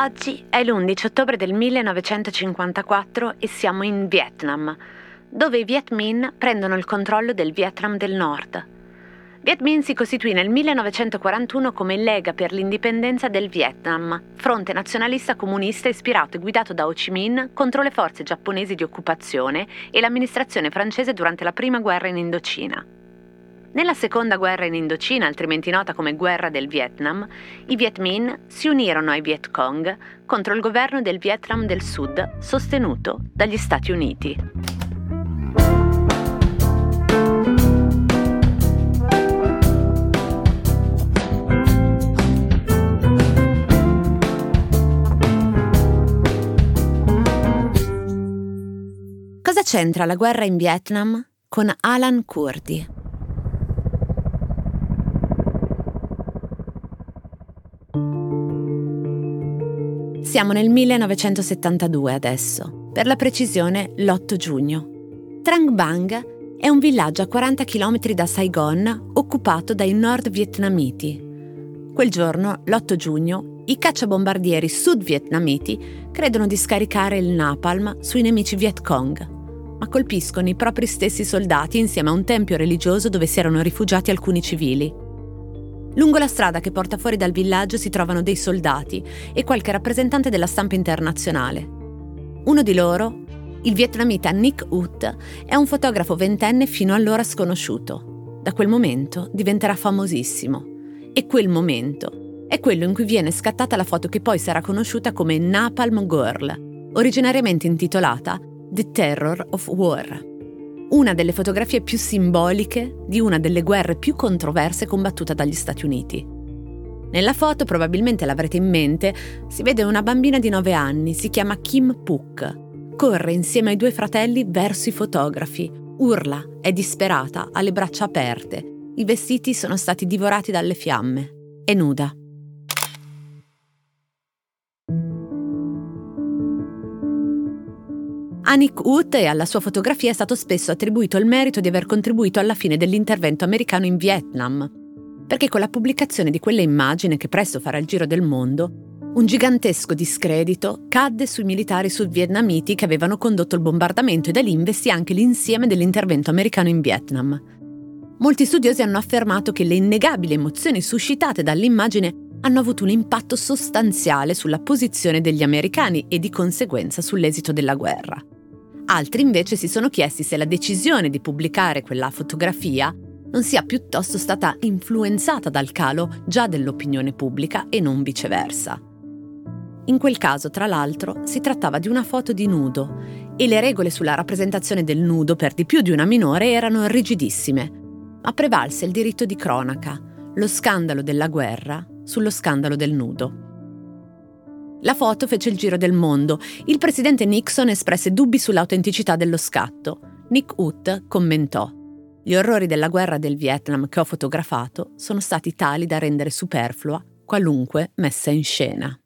Oggi è l'11 ottobre del 1954 e siamo in Vietnam, dove i Viet Minh prendono il controllo del Vietnam del Nord. Viet Minh si costituì nel 1941 come Lega per l'indipendenza del Vietnam, fronte nazionalista comunista ispirato e guidato da Ho Chi Minh contro le forze giapponesi di occupazione e l'amministrazione francese durante la prima guerra in Indocina. Nella seconda guerra in Indocina, altrimenti nota come guerra del Vietnam, i Viet Minh si unirono ai Viet Cong contro il governo del Vietnam del Sud sostenuto dagli Stati Uniti. Cosa c'entra la guerra in Vietnam con Alan Kurdi? Siamo nel 1972 adesso, per la precisione l'8 giugno. Trang Bang è un villaggio a 40 km da Saigon occupato dai nord vietnamiti. Quel giorno, l'8 giugno, i cacciabombardieri sud-vietnamiti credono di scaricare il napalm sui nemici Viet Cong ma colpiscono i propri stessi soldati insieme a un tempio religioso dove si erano rifugiati alcuni civili. Lungo la strada che porta fuori dal villaggio si trovano dei soldati e qualche rappresentante della stampa internazionale. Uno di loro, il vietnamita Nick Ut, è un fotografo ventenne fino allora sconosciuto. Da quel momento diventerà famosissimo. E quel momento è quello in cui viene scattata la foto che poi sarà conosciuta come Napalm Girl, originariamente intitolata The Terror of War, una delle fotografie più simboliche di una delle guerre più controverse combattuta dagli Stati Uniti. Nella foto, probabilmente l'avrete in mente, si vede una bambina di 9 anni, si chiama Kim Puk. Corre insieme ai due fratelli verso i fotografi, urla, è disperata, ha le braccia aperte. I vestiti sono stati divorati dalle fiamme. È nuda. A Nick Wood e alla sua fotografia è stato spesso attribuito il merito di aver contribuito alla fine dell'intervento americano in Vietnam, perché con la pubblicazione di quelle immagini che presto farà il giro del mondo, un gigantesco discredito cadde sui militari sudvietnamiti che avevano condotto il bombardamento e da lì investì anche l'insieme dell'intervento americano in Vietnam. Molti studiosi hanno affermato che le innegabili emozioni suscitate dall'immagine hanno avuto un impatto sostanziale sulla posizione degli americani e di conseguenza sull'esito della guerra. Altri invece si sono chiesti se la decisione di pubblicare quella fotografia non sia piuttosto stata influenzata dal calo già dell'opinione pubblica e non viceversa. In quel caso, tra l'altro, si trattava di una foto di nudo e le regole sulla rappresentazione del nudo per di più di una minore erano rigidissime, ma prevalse il diritto di cronaca, lo scandalo della guerra sullo scandalo del nudo. La foto fece il giro del mondo. Il presidente Nixon espresse dubbi sull'autenticità dello scatto. Nick Ut commentò: Gli orrori della guerra del Vietnam che ho fotografato sono stati tali da rendere superflua qualunque messa in scena.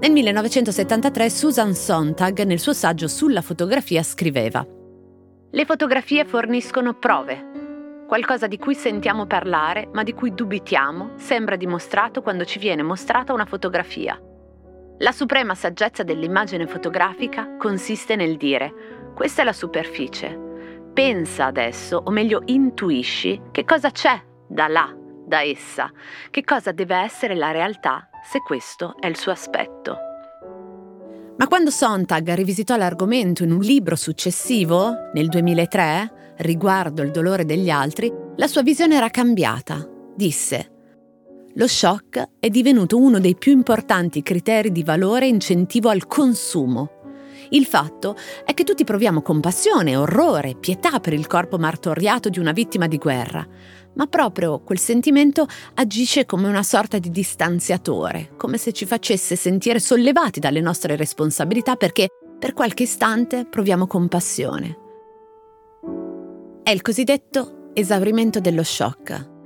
Nel 1973 Susan Sontag nel suo saggio sulla fotografia scriveva Le fotografie forniscono prove, Qualcosa di cui sentiamo parlare, ma di cui dubitiamo, sembra dimostrato quando ci viene mostrata una fotografia. La suprema saggezza dell'immagine fotografica consiste nel dire questa è la superficie. Pensa adesso, o meglio intuisci, che cosa c'è da là, da essa, che cosa deve essere la realtà se questo è il suo aspetto. Ma quando Sontag rivisitò l'argomento in un libro successivo, nel 2003, riguardo il dolore degli altri, la sua visione era cambiata. Disse, lo shock è divenuto uno dei più importanti criteri di valore e incentivo al consumo. Il fatto è che tutti proviamo compassione, orrore, pietà per il corpo martoriato di una vittima di guerra, ma proprio quel sentimento agisce come una sorta di distanziatore, come se ci facesse sentire sollevati dalle nostre responsabilità perché per qualche istante proviamo compassione. È il cosiddetto esaurimento dello shock.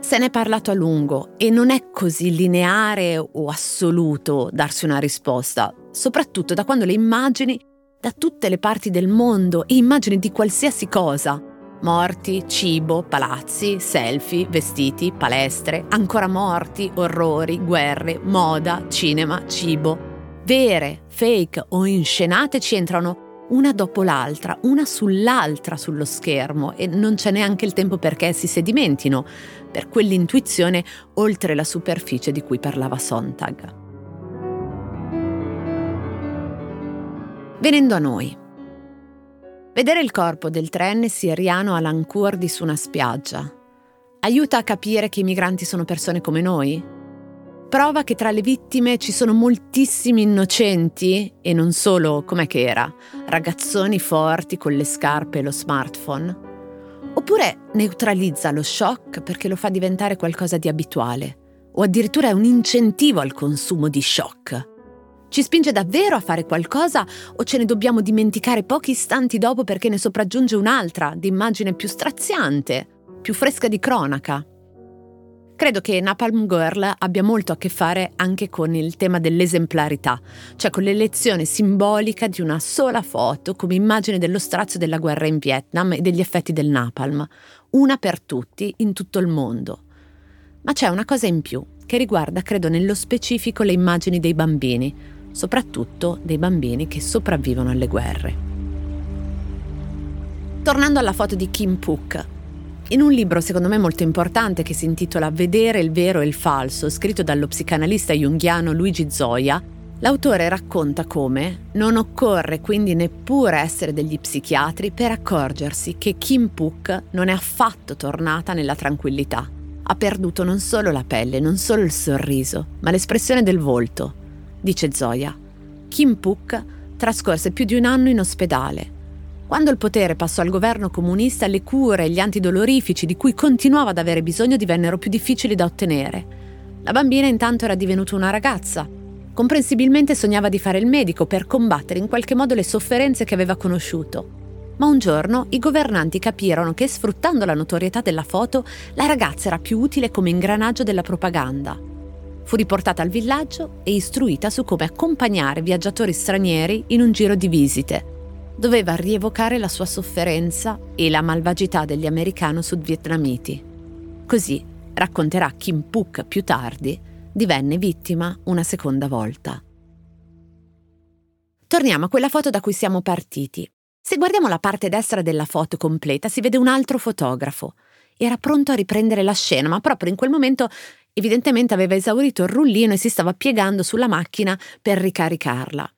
Se ne è parlato a lungo e non è così lineare o assoluto darsi una risposta, soprattutto da quando le immagini da tutte le parti del mondo e immagini di qualsiasi cosa Morti, cibo, palazzi, selfie, vestiti, palestre, ancora morti, orrori, guerre, moda, cinema, cibo. Vere, fake o inscenate ci entrano una dopo l'altra, una sull'altra sullo schermo e non c'è neanche il tempo perché si sedimentino per quell'intuizione oltre la superficie di cui parlava Sontag. Venendo a noi. Vedere il corpo del tren siriano Alan Kurdi su una spiaggia aiuta a capire che i migranti sono persone come noi? Prova che tra le vittime ci sono moltissimi innocenti e non solo, com'è che era, ragazzoni forti con le scarpe e lo smartphone? Oppure neutralizza lo shock perché lo fa diventare qualcosa di abituale o addirittura è un incentivo al consumo di shock? Ci spinge davvero a fare qualcosa o ce ne dobbiamo dimenticare pochi istanti dopo perché ne sopraggiunge un'altra, di immagine più straziante, più fresca di cronaca? Credo che Napalm Girl abbia molto a che fare anche con il tema dell'esemplarità, cioè con l'elezione simbolica di una sola foto come immagine dello strazio della guerra in Vietnam e degli effetti del napalm, una per tutti in tutto il mondo. Ma c'è una cosa in più, che riguarda, credo, nello specifico le immagini dei bambini, soprattutto dei bambini che sopravvivono alle guerre. Tornando alla foto di Kim Puk, in un libro secondo me molto importante che si intitola Vedere il vero e il falso, scritto dallo psicanalista junghiano Luigi Zoya, l'autore racconta come non occorre quindi neppure essere degli psichiatri per accorgersi che Kim Puk non è affatto tornata nella tranquillità. Ha perduto non solo la pelle, non solo il sorriso, ma l'espressione del volto, dice Zoya. Kim Puk trascorse più di un anno in ospedale. Quando il potere passò al governo comunista, le cure e gli antidolorifici di cui continuava ad avere bisogno divennero più difficili da ottenere. La bambina intanto era divenuta una ragazza. Comprensibilmente sognava di fare il medico per combattere in qualche modo le sofferenze che aveva conosciuto. Ma un giorno i governanti capirono che sfruttando la notorietà della foto, la ragazza era più utile come ingranaggio della propaganda. Fu riportata al villaggio e istruita su come accompagnare viaggiatori stranieri in un giro di visite. Doveva rievocare la sua sofferenza e la malvagità degli americano-sudvietnamiti. Così, racconterà Kim Puk più tardi, divenne vittima una seconda volta. Torniamo a quella foto da cui siamo partiti. Se guardiamo la parte destra della foto completa si vede un altro fotografo. Era pronto a riprendere la scena, ma proprio in quel momento Evidentemente aveva esaurito il rullino e si stava piegando sulla macchina per ricaricarla.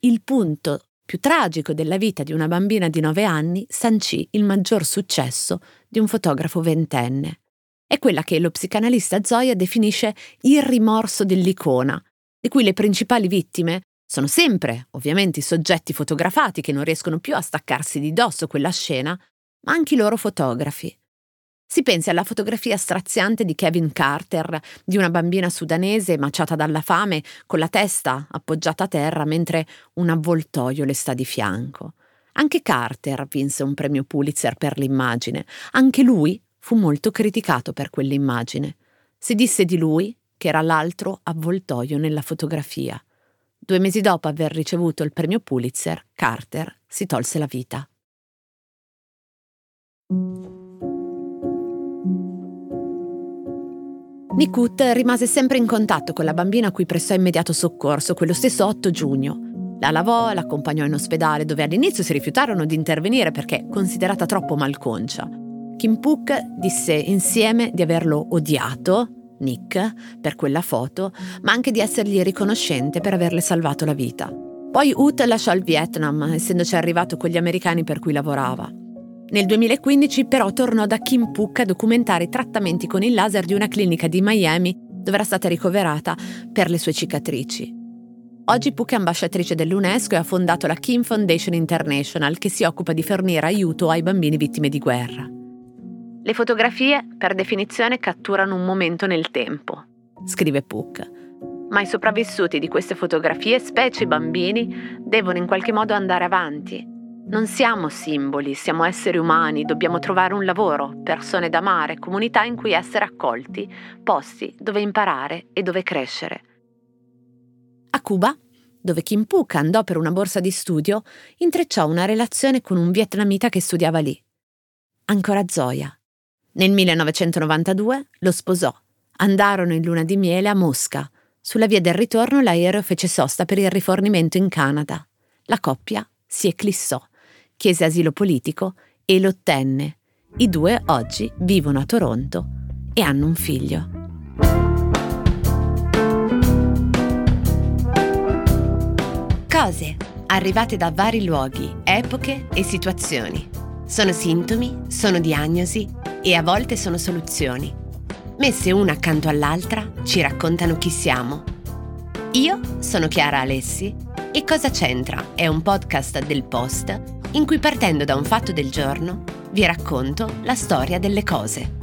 Il punto più tragico della vita di una bambina di 9 anni sancì il maggior successo di un fotografo ventenne. È quella che lo psicanalista Zoya definisce il rimorso dell'icona, di cui le principali vittime sono sempre, ovviamente, i soggetti fotografati che non riescono più a staccarsi di dosso quella scena, ma anche i loro fotografi. Si pensi alla fotografia straziante di Kevin Carter, di una bambina sudanese maciata dalla fame, con la testa appoggiata a terra mentre un avvoltoio le sta di fianco. Anche Carter vinse un premio Pulitzer per l'immagine. Anche lui fu molto criticato per quell'immagine. Si disse di lui che era l'altro avvoltoio nella fotografia. Due mesi dopo aver ricevuto il premio Pulitzer, Carter si tolse la vita. Nikut rimase sempre in contatto con la bambina a cui prestò immediato soccorso quello stesso 8 giugno. La lavò, l'accompagnò in ospedale dove all'inizio si rifiutarono di intervenire perché considerata troppo malconcia. Kim Puk disse insieme di averlo odiato, Nick, per quella foto, ma anche di essergli riconoscente per averle salvato la vita. Poi Ut lasciò il Vietnam, essendoci arrivato con gli americani per cui lavorava. Nel 2015 però tornò da Kim Puk a documentare i trattamenti con il laser di una clinica di Miami dove era stata ricoverata per le sue cicatrici. Oggi Puk è ambasciatrice dell'UNESCO e ha fondato la Kim Foundation International che si occupa di fornire aiuto ai bambini vittime di guerra. Le fotografie, per definizione, catturano un momento nel tempo, scrive Puk. Ma i sopravvissuti di queste fotografie, specie i bambini, devono in qualche modo andare avanti non siamo simboli, siamo esseri umani, dobbiamo trovare un lavoro, persone da amare, comunità in cui essere accolti, posti dove imparare e dove crescere. A Cuba, dove Kim Puk andò per una borsa di studio, intrecciò una relazione con un vietnamita che studiava lì. ancora Zoya. Nel 1992 lo sposò. Andarono in luna di miele a Mosca. Sulla via del ritorno l'aereo fece sosta per il rifornimento in Canada. La coppia si eclissò, chiese asilo politico e lo ottenne. I due oggi vivono a Toronto e hanno un figlio. Cose arrivate da vari luoghi, epoche e situazioni. Sono sintomi, sono diagnosi e a volte sono soluzioni. Messe una accanto all'altra ci raccontano chi siamo. Io sono Chiara Alessi e Cosa c'entra è un podcast del Post in cui partendo da un fatto del giorno vi racconto la storia delle cose.